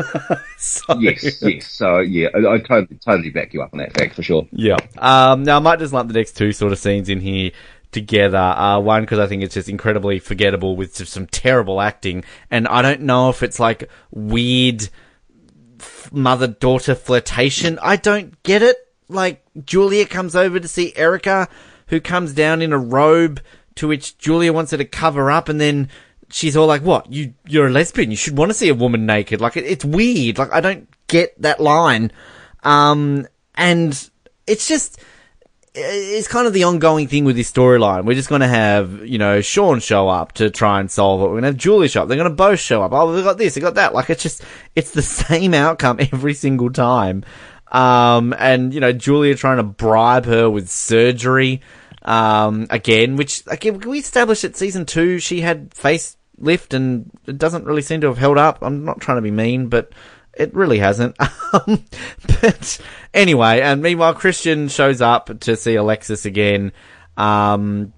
A: [laughs]
B: so, yes, yes. So yeah, I, totally, totally back you up on that fact for sure.
A: Yeah. Um, now I might just lump the next two sort of scenes in here together. Uh, one because I think it's just incredibly forgettable with just some terrible acting, and I don't know if it's like weird mother daughter flirtation. I don't get it. Like, Julia comes over to see Erica, who comes down in a robe, to which Julia wants her to cover up, and then she's all like, "What? You you're a lesbian? You should want to see a woman naked." Like, it, it's weird. Like, I don't get that line. Um, and it's just it's kind of the ongoing thing with this storyline. We're just going to have, you know, Sean show up to try and solve it. We're going to have Julie show up. They're going to both show up. Oh, they got this, they got that. Like, it's just, it's the [laughs] same outcome every single time. Um, and, you know, Julia trying to bribe her with surgery, um, again, which, again, we established at season two, she had face lift and it doesn't really seem to have held up. I'm not trying to be mean, but it really hasn't. [laughs] Um, but anyway, and meanwhile, Christian shows up to see Alexis again. Um,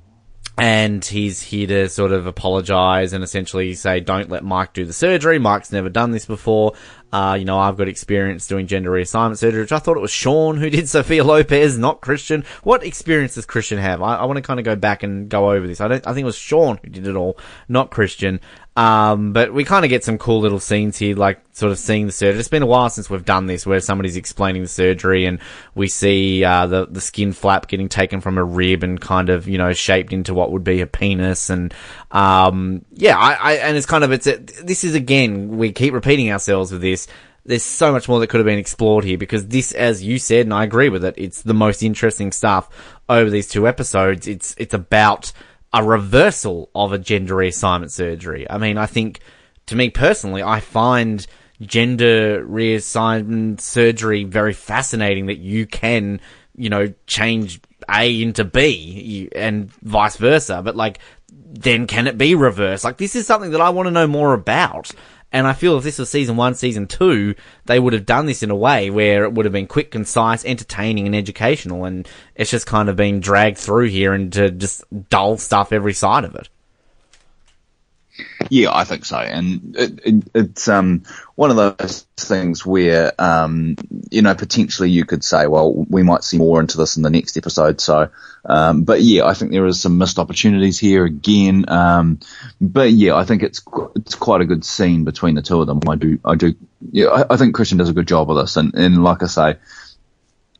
A: and he's here to sort of apologize and essentially say, don't let Mike do the surgery. Mike's never done this before. Uh, you know, I've got experience doing gender reassignment surgery, which I thought it was Sean who did [laughs] Sofia Lopez, not Christian. What experience does Christian have? I, I want to kind of go back and go over this. I don't, I think it was Sean who did it all, not Christian. Um, but we kind of get some cool little scenes here, like sort of seeing the surgery. It's been a while since we've done this, where somebody's explaining the surgery, and we see uh, the the skin flap getting taken from a rib and kind of you know shaped into what would be a penis, and um, yeah, I, I and it's kind of it's a, this is again we keep repeating ourselves with this. There's so much more that could have been explored here because this, as you said, and I agree with it, it's the most interesting stuff over these two episodes. It's it's about a reversal of a gender reassignment surgery. I mean, I think, to me personally, I find gender reassignment surgery very fascinating that you can, you know, change A into B and vice versa. But like, then can it be reversed? Like, this is something that I want to know more about. And I feel if this was season one, season two, they would have done this in a way where it would have been quick, concise, entertaining, and educational. And it's just kind of been dragged through here into just dull stuff every side of it.
B: Yeah, I think so, and it, it, it's um, one of those things where um, you know potentially you could say, well, we might see more into this in the next episode. So, um, but yeah, I think there is some missed opportunities here again. Um, but yeah, I think it's it's quite a good scene between the two of them. I do, I do, yeah, I, I think Christian does a good job of this, and, and like I say,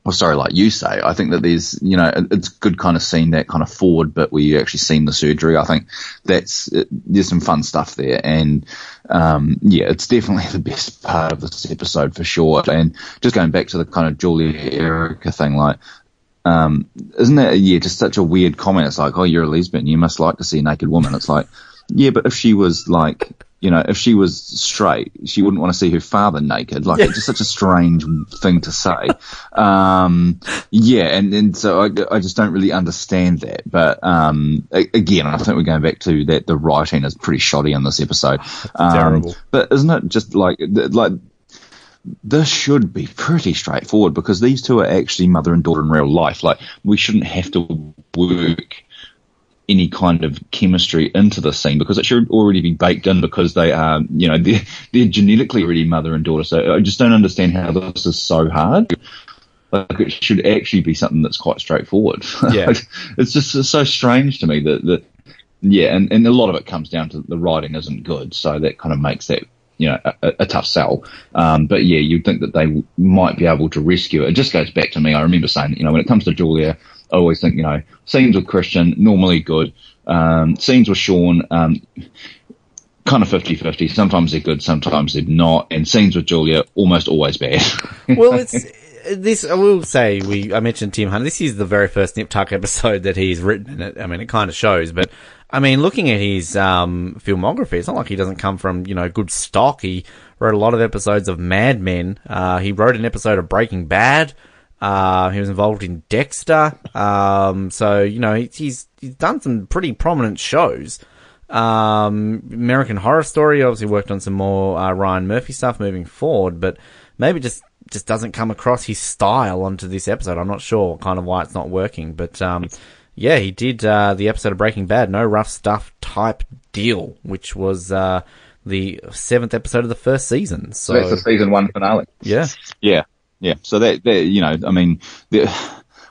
B: well, sorry, like you say, I think that there's, you know, it's good kind of seeing that kind of forward bit where you actually seen the surgery. I think that's, there's some fun stuff there. And, um, yeah, it's definitely [laughs] the best part of this episode for sure. And just going back to the kind of Julia Erica thing, like, um, isn't that, yeah, just such a weird comment? It's like, oh, you're a lesbian. You must like to see naked woman. It's like, yeah, but if she was like, you know, if she was straight, she wouldn't want to see her father naked. Like, yeah. it's just such a [laughs] strange thing to say. Um, yeah, and, and so I, I just don't really understand that. But, um, again, I think we're going back to that the writing is pretty shoddy in this episode. Um,
A: Terrible.
B: But isn't it just like, like, this should be pretty straightforward because these two are actually mother and daughter in real life. Like, we shouldn't have to work any kind of chemistry into the scene because it should already be baked in because they are, you know, [laughs] they're, they're genetically already mother and daughter. So I just don't understand how this is so hard. Like it should actually be something that's quite straightforward. [laughs]
A: Yeah.
B: it's just it's so strange to me that, that, yeah, and, and a lot of it comes down to the writing isn't good. So that kind of makes that, you know, a, a tough sell. Um, but yeah, you'd think that they might be able to rescue it. It just goes back to me. I remember saying, you know, when it comes to Julia, I always think, you know, scenes with Christian, normally good. Um, scenes with Sean, um, kind of 50-50. Sometimes they're good, sometimes they're not. And scenes with Julia, almost always bad.
A: well, [laughs] it's, this, I will say, we, I mentioned Tim Hunter. This is the very first Nip Tuck episode that he's written in it. I mean, it kind of shows, but I mean, looking at his, um, filmography, it's not like he doesn't come from, you know, good stock. He wrote a lot of episodes of Mad Men. Uh, he wrote an episode of Breaking Bad. Uh, he was involved in Dexter. Um, so, you know, he's, he's done some pretty prominent shows. Um, American Horror Story obviously worked on some more, uh, Ryan Murphy stuff moving forward, but maybe just, just doesn't come across his style onto this episode. I'm not sure kind of why it's not working, but, um, yeah, he did, uh, the episode of Breaking Bad, no rough stuff type deal, which was, uh, the seventh episode of the first season. So,
B: so that's the season one finale.
A: Yeah.
B: Yeah. Yeah. So that, that you know, I mean, the,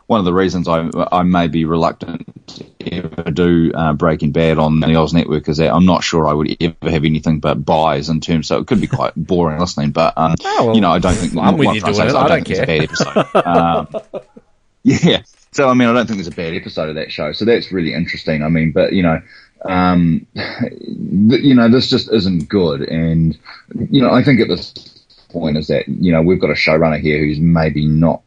B: one of the reasons I I may be reluctant to ever do uh, Breaking Bad on the Oz Network is that I'm not sure I would ever have anything but buys in terms. So it could be quite [laughs] boring listening, but um, oh, well, you know, I don't think
A: I'm with you doing it. I, I, don't, think care.
B: it's a bad episode. um, [laughs] yeah. So I mean, I don't think there's a bad episode of that show. So that's really interesting. I mean, but you know, um, [laughs] you know, this just isn't good. And you know, I think at this point is that you know we've got a showrunner here who's maybe not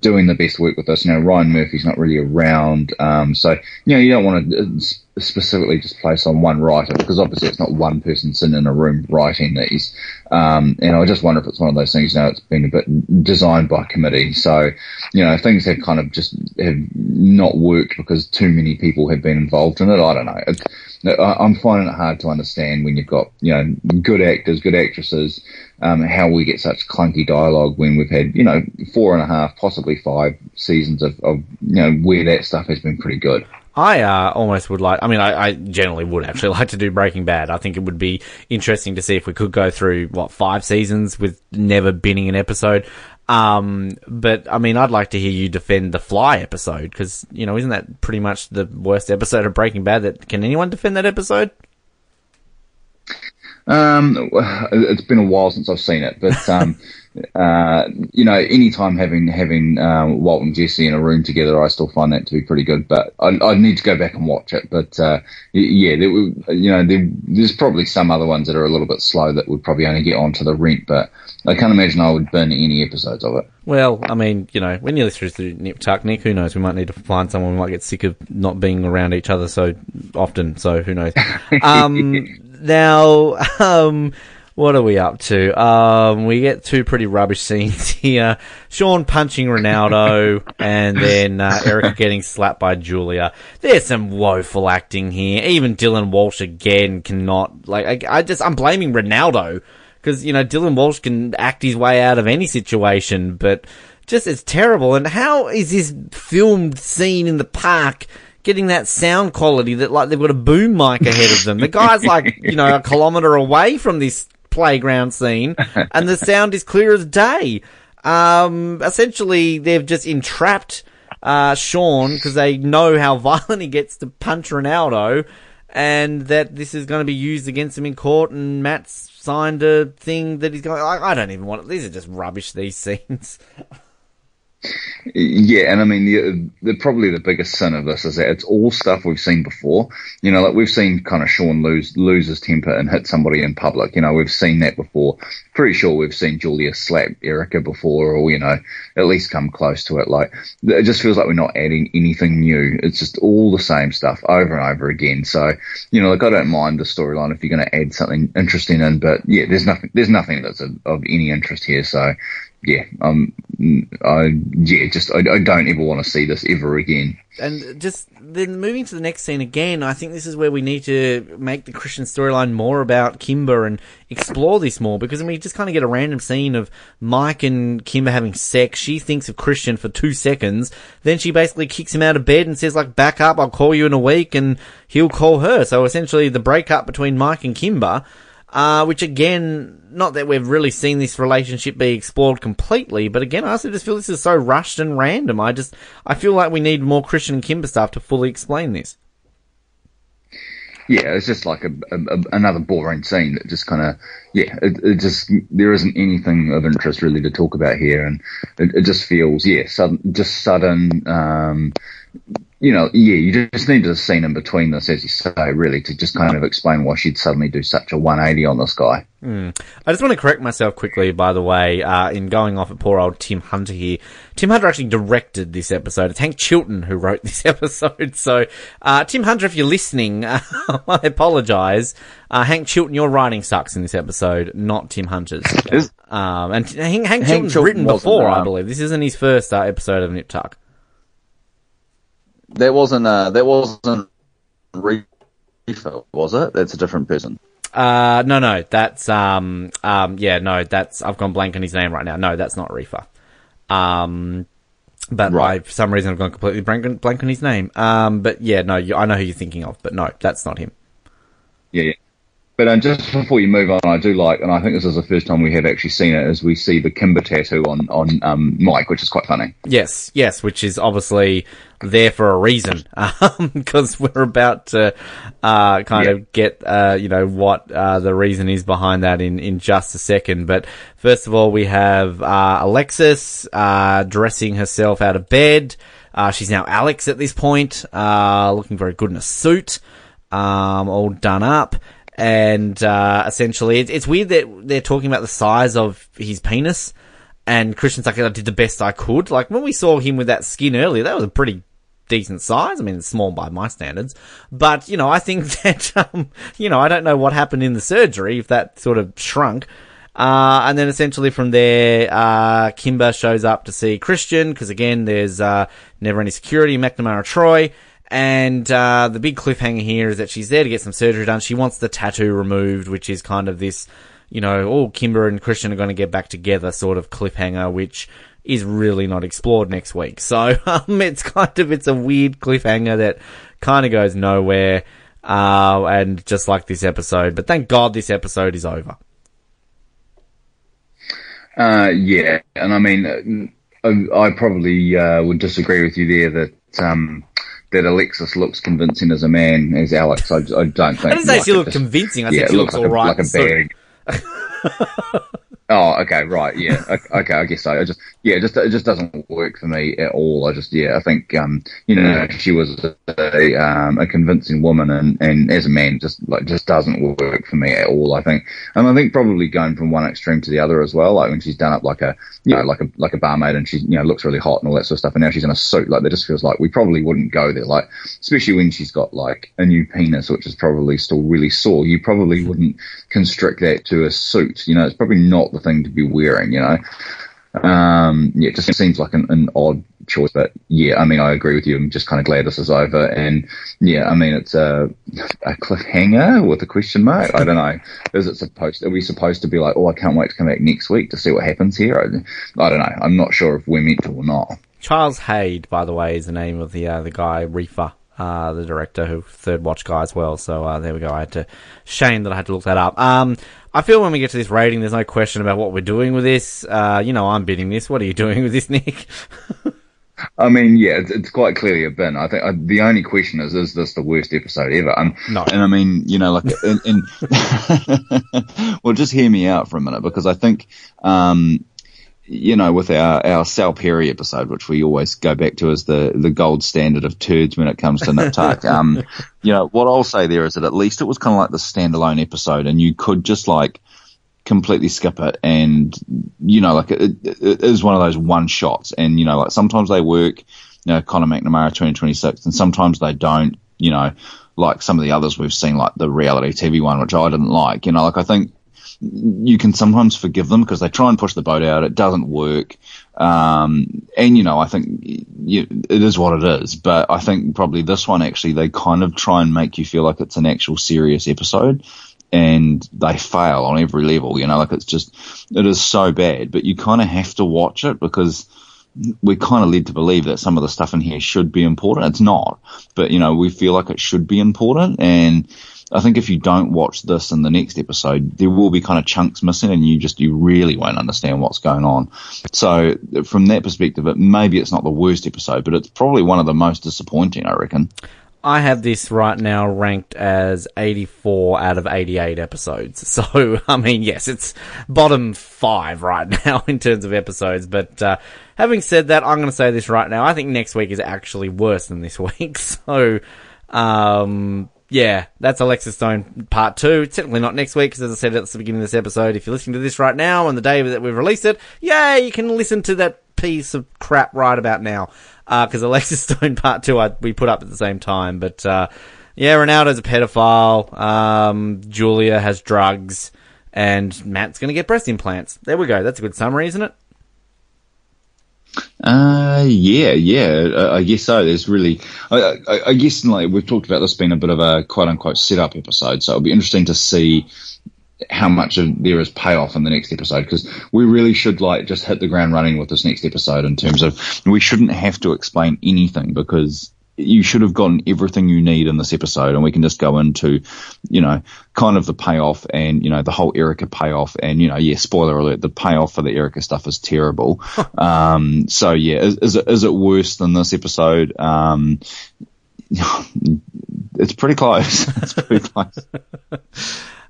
B: doing the best work with us. You know, Ryan Murphy's not really around, um, so you know you don't want to specifically just place on one writer because obviously it's not one person sitting in a room writing these. Um, and I just wonder if it's one of those things. You know, it's been a bit designed by committee, so you know things have kind of just have not worked because too many people have been involved in it. I don't know. It, I'm finding it hard to understand when you've got you know good actors, good actresses, um, how we get such clunky dialogue when we've had you know four and a half, possibly five seasons of, of you know where that stuff has been pretty good.
A: I uh, almost would like. I mean, I, I, generally would actually [laughs] like to do Breaking Bad. I think it would be interesting to see if we could go through what five seasons with never binning an episode. Um, but I mean, I'd like to hear you defend the Fly episode because you know, isn't that pretty much the worst episode of Breaking Bad? That can anyone defend that episode?
B: Um, it's been a while since I've seen it, but um, [laughs] uh, you know, anytime having having um, Walt and Jesse in a room together, I still find that to be pretty good. But I, I need to go back and watch it. But uh, yeah, there, you know, there, there's probably some other ones that are a little bit slow that would probably only get onto the rent. But I can't imagine I would burn any episodes of it.
A: Well, I mean, you know, we're nearly through the Nick. Who knows? We might need to find someone. We might get sick of not being around each other so often. So who knows? [laughs] Um, now, [laughs] um, what are we up to? Um, we get two pretty rubbish scenes [laughs] here. Sean punching Ronaldo and then uh, Erica getting slapped by Julia. There's some woeful acting here. Even Dylan Walsh again cannot, like, I, I just, I'm blaming Ronaldo because, you know, Dylan Walsh can act his way out of any situation, but just, it's terrible. And how is this filmed scene in the park getting that sound quality that like they've got a boom mic ahead of them. The guy's like, [laughs] you know, a kilometre away from this playground scene, and the sound is clear as day. Um, essentially, they've just entrapped uh, Sean because they know how [laughs] violent he gets to punch Ronaldo, and that this is going to be used against him in court. And Matt's signed a thing that he's going. I, I don't even want. It. These are just rubbish. These [laughs] scenes.
B: Yeah, and I mean, the, the, probably the biggest sin of this is that it's all stuff we've seen before. You know, like we've seen kind of Sean lose lose his temper and hit somebody in public. You know, we've seen that before. Pretty sure we've seen Julia slap Erica before, or you know, at least come close to it. Like it just feels like we're not adding anything new. It's just all the same stuff over and over again. So you know, like I don't mind the storyline if you're going to add something interesting in, but yeah, there's nothing there's nothing that's of, of any interest here. So yeah, um, I yeah, just I, I don't ever want to see this ever again.
A: And just then moving to the next scene again, I think this is where we need to make the Christian storyline more about Kimber and explore this more because I mean, you just kind of get a random scene of Mike and Kimber having sex. She thinks of Christian for two seconds, then she basically kicks him out of bed and says like, "Back up, I'll call you in a week," and he'll call her. So essentially, the breakup between Mike and Kimber uh, which again, not that we've really seen this relationship be explored completely, but again, I also just feel this is so rushed and random. I just, I feel like we need more Christian and Kimber stuff to fully explain this.
B: Yeah, it's just like a, a, another boring scene that just kind of, yeah, it, it, just there isn't anything of interest really to talk about here, and it, it just feels, yeah, sudden, just sudden. Um, you know, yeah, you just need to scene in between this, as you say, really, to just kind of explain why she'd suddenly do such a 180 on this guy.
A: Mm. I just want to correct myself quickly, by the way, uh, in going off at poor old Tim Hunter here. Tim Hunter actually directed this episode. It's Hank Chilton who wrote [laughs] this episode. So, uh, Tim Hunter, if you're listening, uh, [laughs] I apologise. Uh, Hank Chilton, your writing sucks in this episode, not Tim Hunter's. Um, and Hank, Hank, Chilton's Chilton written before, I believe. This isn't his first uh, episode of Nip Tuck
B: that wasn't uh, that wasn't Reefer, was it? That's a different person.
A: Uh, no, no, that's um, um, yeah, no, that's I've gone blank on his name right now. No, that's not Reefer. Um, but right. I, for some reason, I've gone completely blank, blank on his name. Um, but yeah, no, you, I know who you're thinking of, but no, that's not him.
B: Yeah, yeah. But um, just before you move on, I do like, and I think this is the first time we have actually seen it, is we see the Kimber tattoo on on um, Mike, which is quite funny.
A: Yes, yes, which is obviously there for a reason, because [laughs] um, we're about to uh, kind yeah. of get uh, you know what uh, the reason is behind that in in just a second. But first of all, we have uh, Alexis uh, dressing herself out of bed. Uh, she's now Alex at this point, looking very good in a suit, um, all done up and uh, essentially, it's, it's weird that they're talking about the size of his penis, and Christian's like, I did the best I could. Like when we saw him with that skin earlier, that was a pretty decent size. I mean, it's small by my standards, but you know, I think [laughs] that um, you know, I don't know what happened in the surgery if that sort of shrunk. Uh, and then essentially from there, uh, Kimber shows up to see Christian because again, there's uh, never any security. McNamara Troy. And uh, the big cliffhanger here is that she's there to get some surgery done. She wants the tattoo removed, which is kind of this, you know, oh, Kimber and Christian are going to get back together sort of cliffhanger, which is really not explored next week. So [laughs] um, it's kind of it's a weird cliffhanger that kind of goes nowhere, uh, and just like this episode. But thank God this episode is over.
B: Uh, yeah, and I mean, uh, I probably uh, would disagree with you there that um, that Alexis looks convincing as a man as Alex. I, I don't think. I
A: didn't say like she looked convincing. I yeah, said she looks, looks all right. Like a
B: bag. [laughs] Oh, okay, right, yeah, okay, I guess so. I just, yeah, it just it just doesn't work for me at all. I just, yeah, I think, um, you know, she was a, um, a convincing woman, and and as a man, just like just doesn't work for me at all. I think, and I think probably going from one extreme to the other as well. Like when she's done up like a, you know, like a like a barmaid, and she, you know, looks really hot and all that sort of stuff, and now she's in a suit. Like that just feels like we probably wouldn't go there. Like especially when she's got like a new penis, which is probably still really sore. You probably wouldn't constrict that to a suit. You know, it's probably not the thing to be wearing, you know. Um, yeah, it just seems like an, an, odd choice, but yeah, I mean, I agree with you. I'm just kind of glad this is over. And yeah, I mean, it's a, [laughs] a cliffhanger with a question mark. I don't know. Is it supposed, are we supposed to be like, oh, I can't wait to come back next week to see what happens here? I, I don't know. I'm not sure if we're meant to or not.
A: Charles Haid, by the way, is the name of the, uh, the guy, Reefer. Uh, the director who third watch guy as well. So uh, there we go. I had to shame that I had to look that up. Um, I feel when we get to this rating, there's no question about what we're doing with this. Uh, you know, I'm bidding this. What are you doing with this, Nick? [laughs]
B: I mean, yeah, it's, it's, quite clearly a bin. I think uh, the only question is, is this the worst episode ever? Um, no. And I mean, you know, like, in, in [laughs] [laughs] well, just hear me out for a minute because I think, um, you know, with our, our Sal Perri episode, which we always go back to as the, the gold standard of turds when it comes to Nip Tuck, um, [laughs] you know, what I'll say there is that at least it was kind of like the standalone episode and you could just like completely skip it and, you know, like it, it is one of those one shots and, you know, like sometimes they work, you know, Conor McNamara 2026 and sometimes they don't, you know, like some of the others we've seen, like the reality TV one, which I didn't like, you know, like I think you can sometimes forgive them because they try and push the boat out. It doesn't work. Um, and you know, I think you, it is what it is. But I think probably this one actually, they kind of try and make you feel like it's an actual serious episode and they fail on every level, you know, like it's just, it is so bad, but you kind of have to watch it because we're kind of led to believe that some of the stuff in here should be important. It's not, but you know, we feel like it should be important and, I think if you don't watch this in the next episode, there will be kind of chunks missing, and you just you really won't understand what's going on. So from that perspective, it maybe it's not the worst episode, but it's probably one of the most disappointing. I reckon.
A: I have this right now ranked as 84 out of 88 episodes. [laughs] So, I mean, yes, it's bottom five right [laughs] now in terms of episodes. But uh, having said that, I'm going to say this right now. I think next week is actually worse than this [laughs] week. So, um, yeah, that's Alexis Stone part two. It's certainly not next week because, as I said at the beginning of this episode, if you're listening to this right now on the day that we've released it, yay, you can listen to that piece of crap right about now. Because uh, Alexis [laughs] Stone part two, I, we put up at the same time. But uh, yeah, Ronaldo's a pedophile. Um, Julia has drugs, and Matt's going to get breast implants. There we go. That's a good summary, isn't it?
B: Uh, yeah, yeah, I guess so. There's really, I, I, I, guess like we've talked about this being a bit of a quote unquote setup episode, so it'll be interesting to see how much of there is payoff in the next episode because we really should like just hit the ground running with this next episode in terms of we shouldn't have to explain anything because you should have gotten everything you need in this episode, and we can just go into, you know, kind of the payoff and you know the whole Erica payoff, and you know, yeah, spoiler alert, the payoff for the Erica stuff is terrible. um, so yeah, is, is, it is it worse than this episode? Um, it's pretty close. [laughs] it's pretty [laughs] close.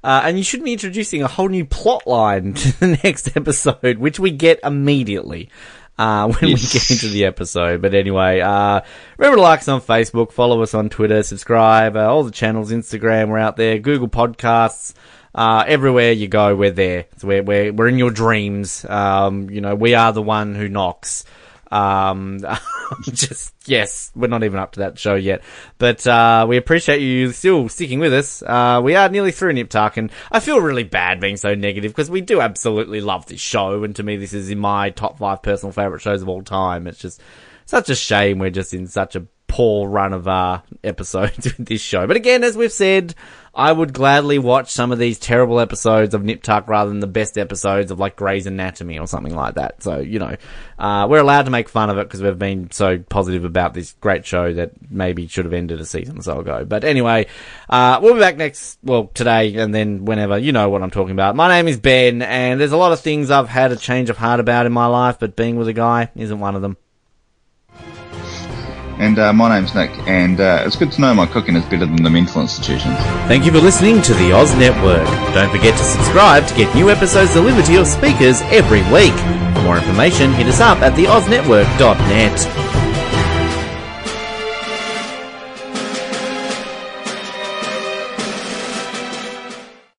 A: Uh, and you should be introducing a whole new plot line [laughs] to the next episode, which we get immediately uh, when yes. we get into the episode. But anyway, uh, remember to like us on Facebook, follow us on Twitter, subscribe, uh, all the channels, Instagram, we're out there, Google Podcasts. Uh, everywhere you go, we're there. So we're, we're, we're in your dreams. Um, you know, we are the one who knocks. Um, [laughs] just, yes, we're not even up to that show yet. But, uh, we appreciate you still sticking with us. Uh, we are nearly through Nip Tuck and I feel really bad being so negative because we do absolutely love this show. And to me, this is in my top five personal favorite shows of all time. It's just such a shame we're just in such a poor run of uh, episodes [laughs] with this show. But again, as we've said, I would gladly watch some of these terrible episodes of Nip Tuck rather than the best episodes of like Grey's Anatomy or something like that. So, you know, uh, we're allowed to make fun of it because we've been so positive about this great show that maybe should have ended a season or so ago. But anyway, uh, we'll be back next, well, today and then whenever. You know what I'm talking about. My name is Ben and there's a lot of things I've had a change of heart about in my life, but being with a guy isn't one of them.
B: And uh, my name's Nick, and uh, it's good to know my cooking is better than the mental institutions.
A: Thank you for listening to the Oz Network. Don't forget to subscribe to get new episodes delivered to your speakers every week. For more information, hit us up at theoznetwork.net.